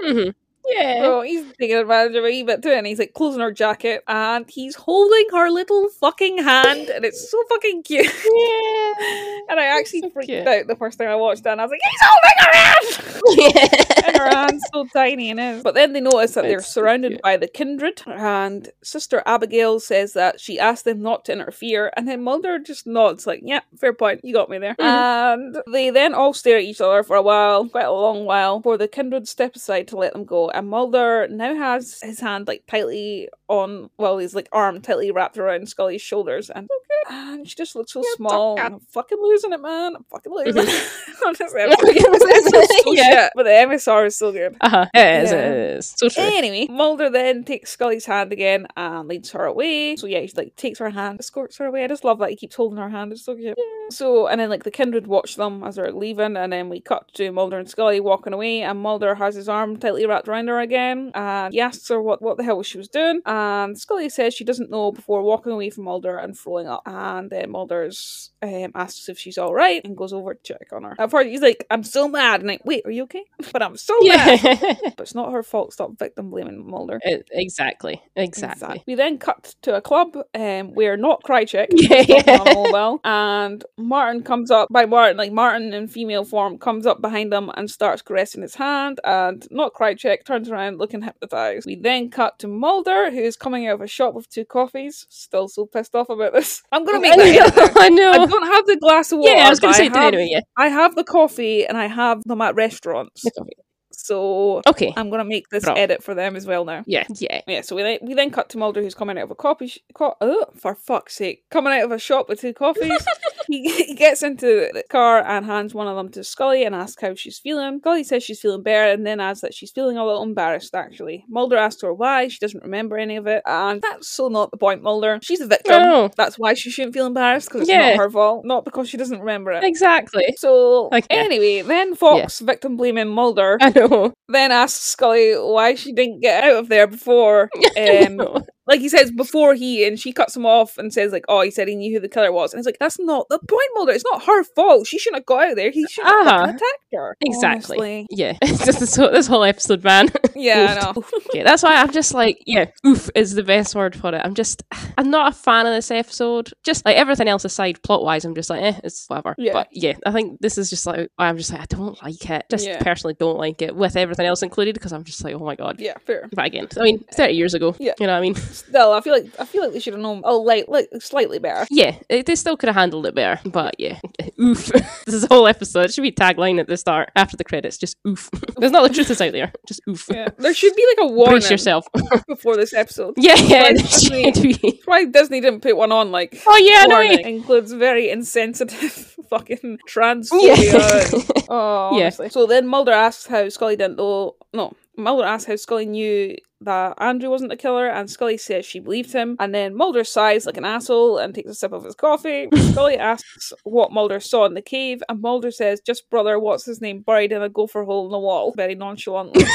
hmm Yeah. So he's taking advantage of it a wee bit too, and he's like closing her jacket, and he's holding her little fucking hand, and it's so fucking cute. [LAUGHS] yeah. [LAUGHS] And I actually So freaked cute. out the first time I watched it, and I was like, "He's holding her hand!" [LAUGHS] Yeah. and her hand's so tiny and is. But then they notice that they're so surrounded cute. by the kindred, and Sister Abigail says that she asked them not to interfere, and then Mulder just nods, like, "Yeah, fair point, you got me there." Mm-hmm. And they then all stare at each other for a while, quite a long while, before the kindred step aside to let them go. And Mulder now has his hand like tightly on, well, his like arm tightly wrapped around Scully's shoulders, and and she just looks so Yeah, small. and I'm fucking losing it, man. I'm fucking losing it. Honestly, [LAUGHS] [LAUGHS] I'm fucking- this episode's so Yeah. but the MSR is so good. Uh-huh. It is, Yeah. it is. So true. Anyway, Mulder then takes Scully's hand again and leads her away. So yeah, he like takes her hand, escorts her away. I just love that he keeps holding her hand. It's so cute. So and then like the kindred watch them as they're leaving, and then we cut to Mulder and Scully walking away, and Mulder has his arm tightly wrapped around her again, and he asks her what what the hell she was doing, and Scully says she doesn't know before walking away from Mulder and throwing up, and then Mulder's um, asks if she's all right and goes over to check on her. At first he's like, "I'm so mad," and like, "Wait, are you okay?" [LAUGHS] But I'm so mad. [LAUGHS] But it's not her fault. Stop victim blaming Mulder. It- exactly. Exactly. We then cut to a club um, where not Krychek [LAUGHS] Yeah. on and Martin comes up by Martin, like Martin in female form, comes up behind him and starts caressing his hand, and not Krychek turns around looking hypnotized. We then cut to Mulder, who is coming out of a shop with two coffees. Still so pissed off about this. I'm gonna make I that know. I know. Don't have the glass of water. Yeah, I was going to say it have, anyway. Yeah. I have the coffee and I have them at restaurants. The coffee. So Okay. I'm gonna make this Bro. edit for them as well now. Yeah. Yeah. Yeah, so we then, we then cut to Mulder, who's coming out of a coffee. Sh- co- oh, for fuck's sake, coming out of a shop with two coffees. [LAUGHS] he, he gets into the car and hands one of them to Scully and asks how she's feeling. Scully says she's feeling better and then adds that she's feeling a little embarrassed. Actually, Mulder asks her why. She doesn't remember any of it, and that's so not the point. Mulder, she's a victim. No. That's why she shouldn't feel embarrassed because it's Yeah. not her fault, not because she doesn't remember it. Exactly. So Okay. anyway, then Fox, victim blaming Mulder, I know. [LAUGHS] then asks Scully why she didn't get out of there before. [LAUGHS] Um. Like he says before he and she cuts him off and says like, "Oh, he said he knew who the killer was," and it's like that's not the point, Mulder. It's not her fault. She shouldn't have got out there. He should have Uh-huh. attacked her. Exactly. Honestly. Yeah. [LAUGHS] It's just this whole, this whole episode, man. Yeah, I know. [LAUGHS] Okay, that's why I'm just like, yeah, oof is the best word for it. I'm just, I'm not a fan of this episode. Just like everything else aside, plot wise, I'm just like, eh, it's whatever. Yeah. But yeah, I think this is just like, I'm just like, I don't like it. Just Yeah. personally don't like it with everything else included because I'm just like, oh my god. yeah, fair. But again, I mean, 30 years ago. Yeah. You know what I mean? Still, I feel like I feel like they should have known oh, a light, like slightly better. Yeah, it, they still could have handled it better. But yeah, [LAUGHS] oof. [LAUGHS] this is a whole episode. It should be tagline at the start after the credits. Just oof. [LAUGHS] There's not the truth is out there. Just oof. Yeah, there should be like a warning Brace yourself. before this episode. yeah, yeah. Right, there should be. That's why Disney didn't put one on. Like, Oh yeah, warning includes very insensitive fucking transphobia. Yeah. oh, Yeah. honestly. So then Mulder asks how Scully didn't know. No, Mulder asks how Scully knew that Andrew wasn't the killer, and Scully says she believed him. And then Mulder sighs like an asshole and takes a sip of his coffee. [LAUGHS] Scully asks what Mulder saw in the cave, and Mulder says, "Just brother, what's his name, buried in a gopher hole in the wall." Very nonchalantly. [LAUGHS]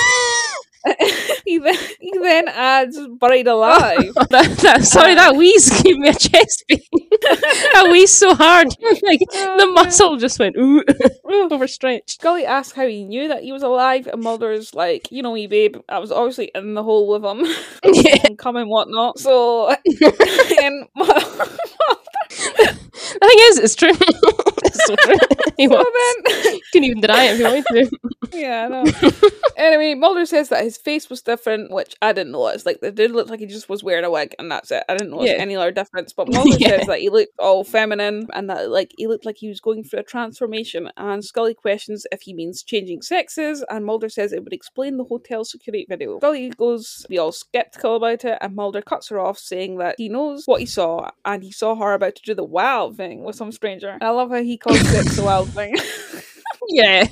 [LAUGHS] he then he [LAUGHS] then adds, "Buried alive." Oh, [LAUGHS] that, that, sorry, that um, wheeze gave me a chest pain. [LAUGHS] that wheeze so hard, like oh, the Oh, muscle just went ooh, overstretched. Scully asks how he knew that he was alive, and Mulder's like, you know me, babe, I was obviously in the hole with him, Yeah. and come and whatnot. So, and The thing is, it's true. True. [LAUGHS] [LAUGHS] he so then, You can even deny it if you want to. [LAUGHS] yeah, I know. anyway, Mulder says that his face was different, which I didn't notice. Like, it did look like he just was wearing a wig, and that's it. I didn't notice Yeah. any other difference. But Mulder Yeah. says that he looked all feminine, and that like he looked like he was going through a transformation. And Scully questions if he means changing sexes, and Mulder says it would explain the hotel security video. Scully goes be all skeptical about it, and Mulder cuts her off, saying that he knows what he saw, and he saw her about to do the wild thing with some stranger. And I love how he sex thing. [LAUGHS] Yeah,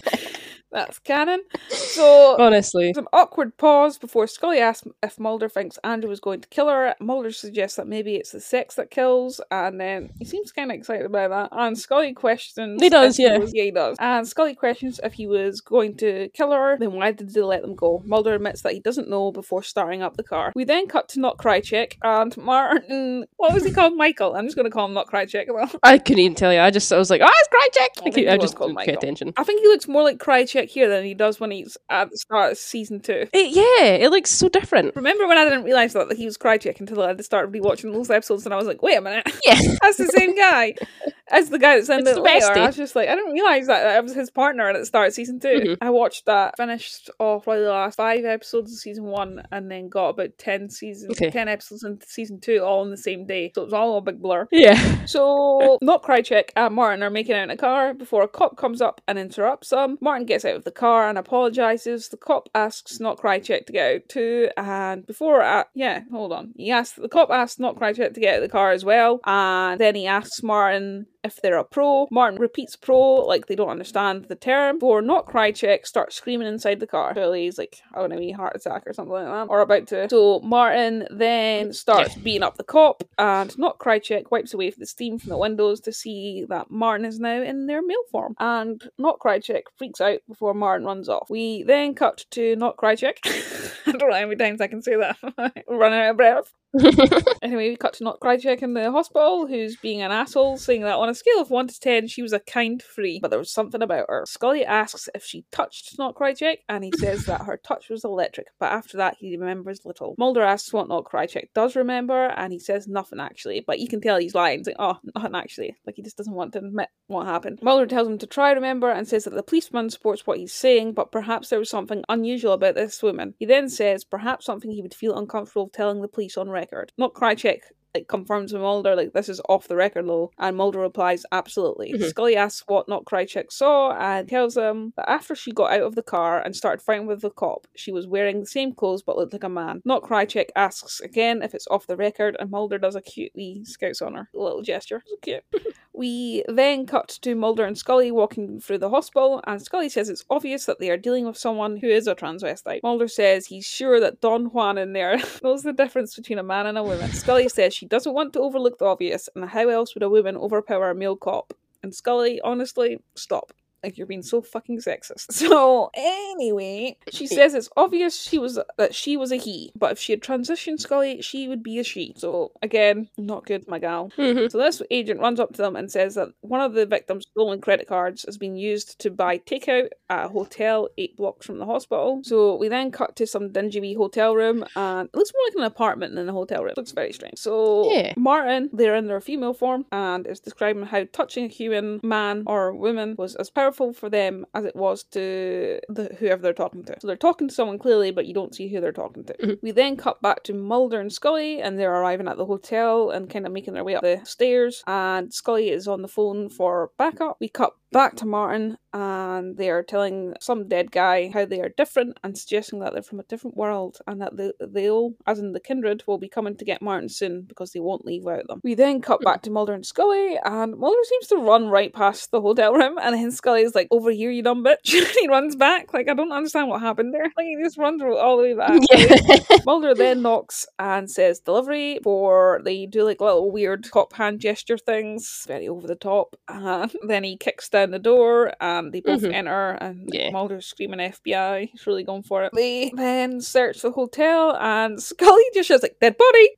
That's canon. [LAUGHS] So honestly. an awkward pause before Scully asks if Mulder thinks Andrew was going to kill her. Mulder suggests that maybe it's the sex that kills, and then he seems kind of excited about that. And Scully questions. He does, yeah. was- yeah, he does. And Scully questions if he was going to kill her, then why did they let them go? Mulder admits that he doesn't know before starting up the car. We then cut to Not Krychek, and Martin. What was he called? Michael. I'm just going to call him Not Krychek. [LAUGHS] I couldn't even tell you. I just I was like, oh, it's Krychek. I I, he I just called didn't pay Michael. attention. I think he looks more like Krychek here than he does when he's at the start of season two. It, yeah, it looks so different. Remember when I didn't realize that, that he was Krychek until I started rewatching those episodes, and I was like, "Wait a minute, Yeah. [LAUGHS] that's the same guy [LAUGHS] as the guy that's in It's it the later." I was just like, I didn't realize that I was his partner at the start of season 2 Mhm. I watched that, finished off probably the last five episodes of season one, and then got about ten seasons, Okay. ten episodes into season two, all on the same day. So it was all a big blur. Yeah. [LAUGHS] So, not Krychek and Martin are making out in a car before a cop comes up and interrupts them. Martin gets out of the car and apologizes. The cop asks Not Krychek to get out too, and before, uh, yeah, hold on. He asks the cop asks Not Krychek to get out of the car as well, and then he asks Martin if they're a pro. Martin repeats pro like they don't understand the term. For Not Krychek starts screaming inside the car. Clearly he's like having a wee heart attack or something like that, or about to. So Martin then starts beating up the cop, and Not Krychek wipes away the steam from the windows to see that Martin is now in their male form. And Not Krychek freaks out before Martin runs off. We then cut to Not Krychek. [LAUGHS] I don't know how many times I can say that. [LAUGHS] running out of breath. [LAUGHS] anyway, we cut to Not Krychek in the hospital, who's being an asshole, saying that on a scale of 1 to 10, she was a kind free, but there was something about her. Scully asks if she touched Not Krychek, and he says that her touch was electric, but after that, he remembers little. Mulder asks what Not Krychek does remember, and he says nothing actually, but you can tell he's lying. He's like, oh, nothing actually. Like, he just doesn't want to admit what happened. Mulder tells him to try remember and says that the policeman supports what he's saying, but perhaps there was something unusual about this woman. He then says perhaps something he would feel uncomfortable telling the police on record. Not Krychek like confirms with Mulder, like this is off the record though, and Mulder replies, absolutely. Mhm. Scully asks what Not Krychek saw and tells him that after she got out of the car and started fighting with the cop, she was wearing the same clothes but looked like a man. Not Krychek asks again if it's off the record, and Mulder does a cute wee scouts on her. A little gesture. So cute. [LAUGHS] We then cut to Mulder and Scully walking through the hospital, and Scully says it's obvious that they are dealing with someone who is a transvestite. Mulder says he's sure that Don Juan in there [LAUGHS] knows the difference between a man and a woman. Scully says she doesn't want to overlook the obvious, and how else would a woman overpower a male cop? And Scully, honestly, stop. Like you're being so fucking sexist. [LAUGHS] So anyway, she says it's obvious she was that she was a he, but if she had transitioned Scully, she would be a she. So again, not good, my gal. Mhm. So this agent runs up to them and says that one of the victim's stolen credit cards has been used to buy takeout at a hotel eight blocks from the hospital. So we then cut to some dingy wee hotel room and it looks more like an apartment than a hotel room. It looks very strange. So Yeah. Martin, they're in their female form and is describing how touching a human man or woman was as powerful for them as it was to the whoever they're talking to. So they're talking to someone clearly, but you don't see who they're talking to. Mhm. We then cut back to Mulder and Scully, and they're arriving at the hotel and kind of making their way up the stairs. And Scully is on the phone for backup. We cut back to Martin, and they are telling some dead guy how they are different and suggesting that they're from a different world and that they, they'll, as in the kindred, will be coming to get Martin soon because they won't leave without them. We then cut back to Mulder and Scully, and Mulder seems to run right past the hotel room, and then Scully's like, Over here, you dumb bitch. [LAUGHS] he runs back. Like, I don't understand what happened there. Like, he just runs all the way back. Yeah. [LAUGHS] Mulder then knocks and says delivery, or they do like little weird cop hand gesture things, very over the top. And [LAUGHS] then he kicks down the door, and they both Mhm. enter, and Yeah. Mulder's screaming FBI. He's really going for it. They then search the hotel, and Scully just shouts like "dead body."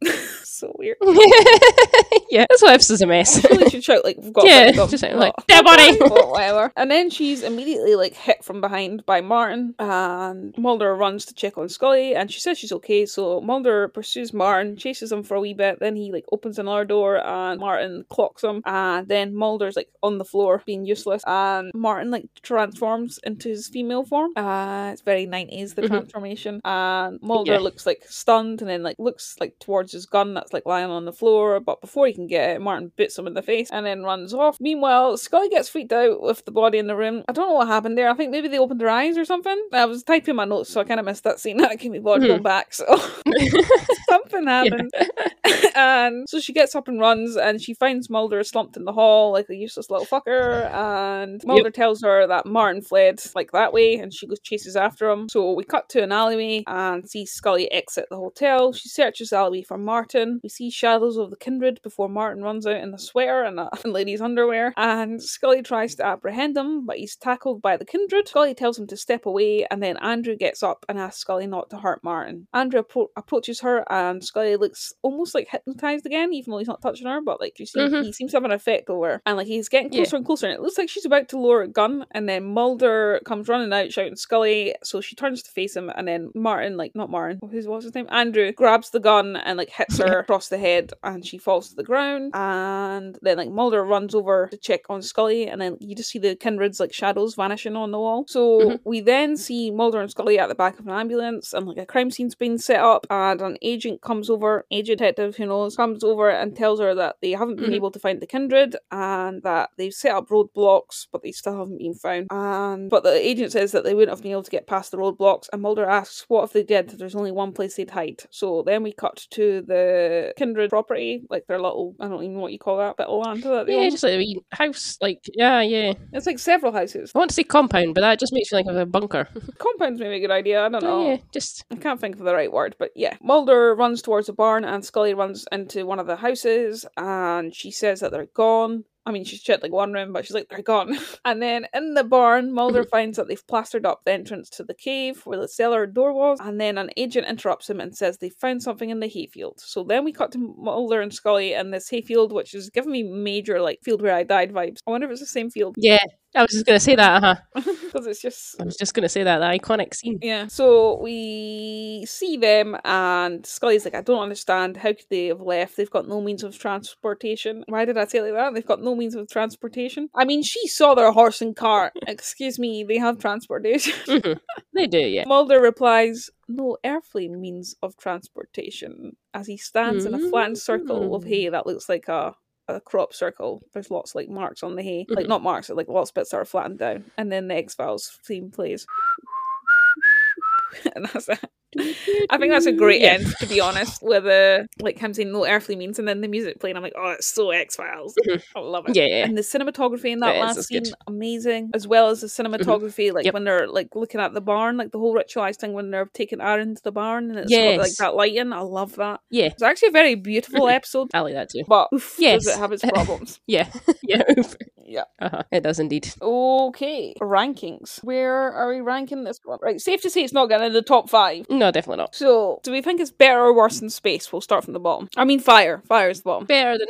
so weird. yeah, this wife's is a mess. Scully should shout like "we've got Yeah, just like, "Dead body." whatever. And then she's immediately like hit from behind by Martin, and Mulder runs to check on Scully, and she says she's okay. So Mulder pursues Martin, chases him for a wee bit. Then he like opens another door, and Martin clocks him. And then Mulder's like on the floor being useless, and Martin like transforms into his female form. Uh, it's very nineties the Mhm. transformation, and Mulder Yeah. looks like stunned, and then like looks like towards his gun that's like lying on the floor. But before he can get it, Martin bits him in the face and then runs off. Meanwhile, Scully gets freaked out with the body in the room. I don't know what happened there. I think maybe they opened their eyes or something. I was typing my notes, so I kind of missed that scene. I can be bothered going back. So [LAUGHS] something [LAUGHS] happened. [LAUGHS] and so she gets up and runs, and she finds Mulder slumped in the hall like a useless little fucker. And Mulder tells her that Martin fled like that way, and she goes chases after him. So we cut to an alleyway and see Scully exit the hotel. She searches the alleyway for Martin. We see shadows of the kindred before Martin runs out in the sweater and a lady's underwear. And Scully tries to apprehend him, but he's tackled by the kindred. Scully tells him to step away, and then Andrew gets up and asks Scully not to hurt Martin. Andrew appro- approaches her, and Scully looks almost like hypnotized again, even though he's not touching her. But like, you see, Mhm. he seems to have an effect over her, and like he's getting Yeah. closer and closer. And it looks like she's about to lower a gun, and then Mulder comes running out shouting Scully. So she turns to face him, and then Martin, like not Martin, who's what's his name, Andrew, grabs the gun and like hits her across the head, and she falls to the ground. And then like Mulder runs over to check on Scully, and then you just see the kindred kindred's like shadows vanishing on the wall. So Mhm. we then see Mulder and Scully at the back of an ambulance, and like a crime scene's been set up, and an agent comes over, agent detective who knows, comes over and tells her that they haven't been Mhm. able to find the kindred, and that they've set up roadblocks, but they still haven't been found. And but the agent says that they wouldn't have been able to get past the roadblocks, and Mulder asks, "What if they did? There's only one place they'd hide." So then we cut to the kindred property, like their little, I don't even know what you call that bit of land that they Yeah, own. just like a house. Like, yeah, yeah. It's like several houses. I want to say compound, but that just makes me think of a bunker. [LAUGHS] Compound's maybe a good idea. I don't oh, know. Oh, yeah, just I can't think of the right word, but yeah. Mulder runs towards the barn and Scully runs into one of the houses and she says that they're gone. I mean, she's checked like one room, but she's like, they're gone. [LAUGHS] and then in the barn, Mulder [LAUGHS] finds that they've plastered up the entrance to the cave where the cellar door was. And then an agent interrupts him and says they found something in the hayfield. So then we cut to Mulder and Scully in this hayfield, which is giving me major like field where I died vibes. I wonder if it's the same field yeah. I was just gonna say that. [LAUGHS] Uh huh. because it's just I was just gonna say that. The iconic scene. Yeah. So we see them, and Scully's like, I don't understand. How could they have left? They've got no means of transportation. Why did I say it like that? They've got no means of transportation. I mean, she saw their horse and car. [LAUGHS] Excuse me, they have transportation. [LAUGHS] hmm They do, yeah. Mulder replies, No earthly means of transportation, as he stands in a flattened circle of Mm. hay that looks like a a crop circle. There's lots like marks on the hay, like Mhm. not marks, like lots of bits that are flattened down, and then the X Files theme plays. [LAUGHS] and that's it. I think that's a great Yeah. end, to be honest, with uh, like him saying no earthly means and then the music playing. I'm like, oh, it's so X Files. Mhm. I love it. Yeah, yeah. And the cinematography in that It is, last it's scene, good. amazing. As well as the cinematography, like Yep. when they're like looking at the barn, like the whole ritualized thing when they're taking Aaron to the barn and it's got like that lighting. I love that. Yeah. It's actually a very beautiful [LAUGHS] episode. I like that too. But oof, Yes. does it have its problems? [LAUGHS] Yeah. [LAUGHS] yeah. Yeah. Uh-huh. It does indeed. Okay. Rankings. Where are we ranking this one? Right. Safe to say it's not getting in the top five. No, definitely not. So, do we think it's better or worse than space? We'll start from the bottom. I mean, fire. Fire is the bottom. Better than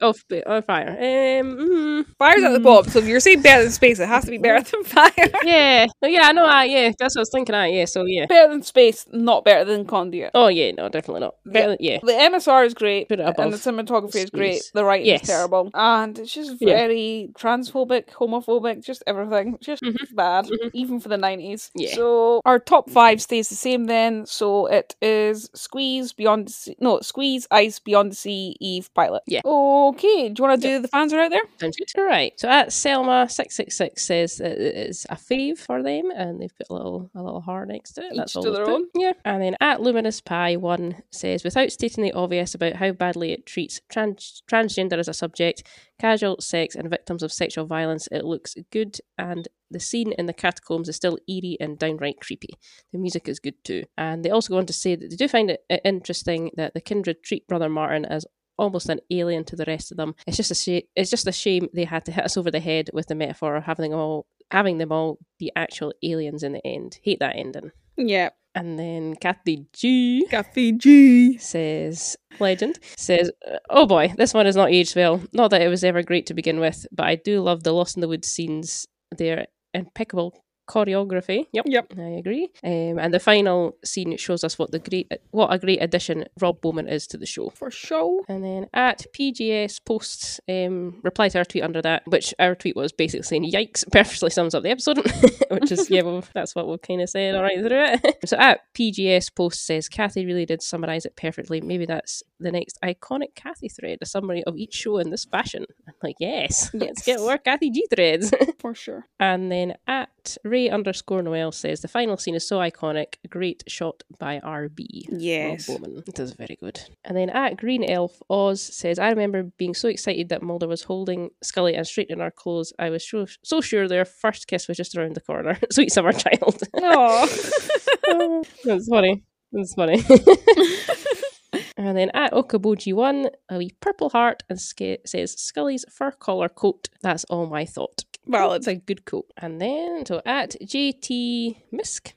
oh, oh fire. Um, mm, Fire's at the Hmm. bottom. So if you're saying better than space, it has to be better than fire. [LAUGHS] yeah. Oh, yeah. know. Uh, yeah. That's what I was thinking. Uh, yeah. So yeah. better than space, not better than conduit. Oh yeah. No, definitely not. Better. Yeah. The MSR is great, Put it and the cinematography is great. The writing Yes. is terrible, and it's just Yeah. very transphobic, homophobic, just everything. Just Mhm. bad, Mhm. even for the nineties. Yeah. So our top five stays the same then. So it is Squeeze, Beyond the Sea. No, Squeeze, Ice, Beyond the Sea, Eve, Pilot. Yeah. Okay. Do you want to do the fans are out there? Sounds good. All right. So at Selma six six six says that it is a fave for them, and they've put a little a little heart next to it. Each That's all to they've their own. Yeah. And then at Luminous Pie one says, without stating the obvious about how badly it treats trans- transgender as a subject, casual sex, and victims of sexual violence, it looks good, and the scene in the catacombs is still eerie and downright creepy. The music is good too. And they also go on to say that they do find it interesting that the kindred treat Brother Martin as almost an alien to the rest of them. It's just a shame. It's just a shame they had to hit us over the head with the metaphor of having them all having them all be actual aliens in the end. Hate that ending. Yeah. And then Kathy G Cafe G. says legend says uh, oh boy this one is not aged well not that it was ever great to begin with but i do love the lost in the woods scenes They're impeccable choreography yep Yep. i agree um, and the final scene shows us what the great what a great addition rob bowman is to the show For show. and then at PGS posts um, reply to our tweet under that, which our tweet was basically saying "Yikes!" [LAUGHS] perfectly sums up the episode, [LAUGHS] which is yeah, well, that's what we've kind of said all right through it. [LAUGHS] so at PGS post says Kathy really did summarize it perfectly. Maybe that's the next iconic Kathy thread, a summary of each show in this fashion. I'm like, yes, let's get Yes. more Kathy G threads. For sure. And then at Ray underscore Noel says the final scene is so iconic, great shot by RB. Yes. Bowman. It is very good. And then at Green Elf Oz says, I remember being so excited that Mulder was holding Scully and straightening our clothes. I was so, so sure their first kiss was just around the corner. [LAUGHS] Sweet summer child. Aww. [LAUGHS] That's funny. That's funny. [LAUGHS] and then at Okaboji1, a wee purple heart and ska- says Scully's fur collar coat. That's all my thought. Valid. It's a good quote. And then, so at JT Misk,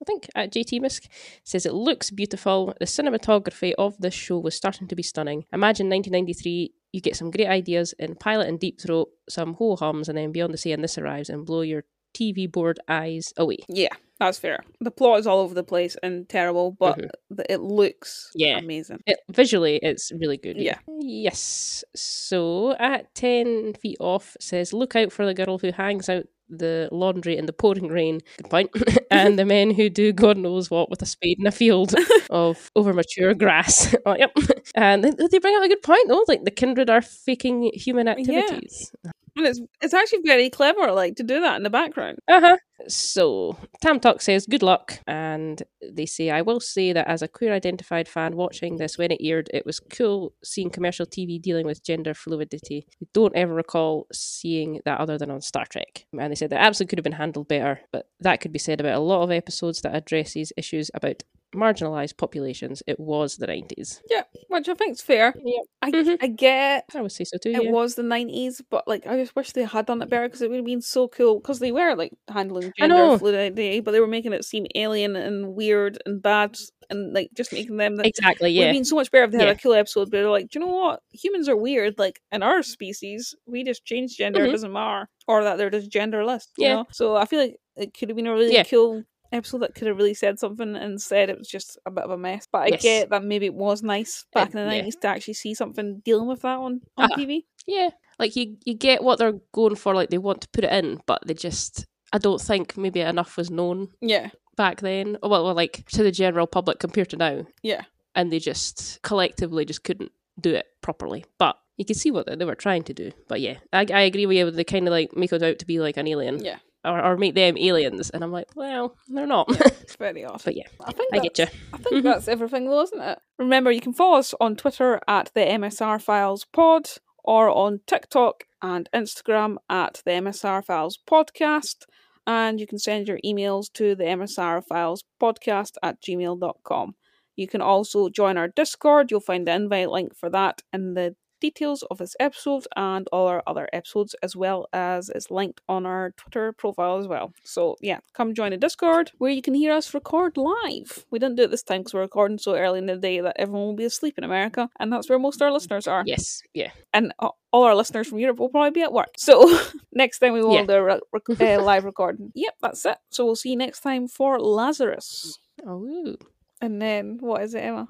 I think at JT Misk says it looks beautiful. The cinematography of this show was starting to be stunning. Imagine 1993, you get some great ideas in Pilot and Deep Throat, some ho hums, and then Beyond the Sea and this arrives and blow your TV board eyes away. Yeah. That's fair. The plot is all over the place and terrible, but Mhm. it looks Yeah. amazing. It, visually, it's really good. Yeah. Yes. So at 10 feet off says, look out for the girl who hangs out the laundry in the pouring rain. Good point. [LAUGHS] and the men who do God knows what with a spade in a field [LAUGHS] of over mature grass. [LAUGHS] oh, yep. And they, they bring up a good point though. Like the kindred are faking human activities. And it's it's actually very clever, like to do that in the background. Uh huh. So Tam Talk says, "Good luck," and they say, "I will say that as a queer identified fan watching this when it aired, it was cool seeing commercial TV dealing with gender fluidity. I don't ever recall seeing that other than on Star Trek." And they said that absolutely could have been handled better, but that could be said about a lot of episodes that address these issues about marginalized populations. It was the nineties. Yeah, which I think's fair. Yep. I Mhm. I get I would say so too. it yeah. was the nineties, but like I just wish they had done it better because it would have been so cool. Because they were like handling gender fluidity, but they were making it seem alien and weird and bad, and like just making them. The, Exactly. Yeah would have been so much better if they had Yeah. a cool episode. But they're like, do you know what? Humans are weird. Like in our species, we just change gender. It Mhm. doesn't matter, or that they're just genderless. You Yeah. know? So I feel like it could have been a really Yeah. cool episode that could have really said something. and Instead, it was just a bit of a mess. But I Yes. get that maybe it was nice back in the yeah. nineties to actually see something dealing with that on on Uh-huh. TV. Yeah, like you, you get what they're going for. Like they want to put it in, but they just, I don't think maybe enough was known Yeah, back then. Oh, Well, well, like to the general public compared to now, yeah, and they just collectively just couldn't do it properly. But you can see what they they were trying to do. But yeah, I, I agree with you. They kind of like make it out to be like an alien, yeah. Or, or make them aliens, and I'm like, well, they're not. [LAUGHS] It's very odd. but yeah, I think I get you. I think Mhm. that's everything, though, isn't it? Remember, you can follow us on Twitter at the MSR Files Pod or on TikTok and Instagram at the MSR Files Podcast. And you can send your emails to the MSR Files Podcast at gmail.com. You can also join our Discord. You'll find the invite link for that in the details of this episode and all our other episodes, as well as it's linked on our Twitter profile as well. So, yeah, come join the Discord where you can hear us record live. We didn't do it this time because we're recording so early in the day that everyone will be asleep in America, and that's where most of our listeners are. Yes, yeah, And a- all our listeners from Europe will probably be at work. So, [LAUGHS] next time we will Yeah. do a re- rec- uh, live recording. Yep, that's it. So, we'll see you next time for Lazarus. oh. And then, what is it, Emma?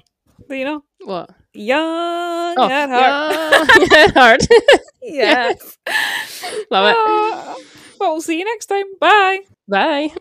Do you know? what? Young Oh, at heart. [LAUGHS] [LAUGHS] yeah, hard. Yes. Love it. Ah, well, we'll see you next time. Bye. Bye.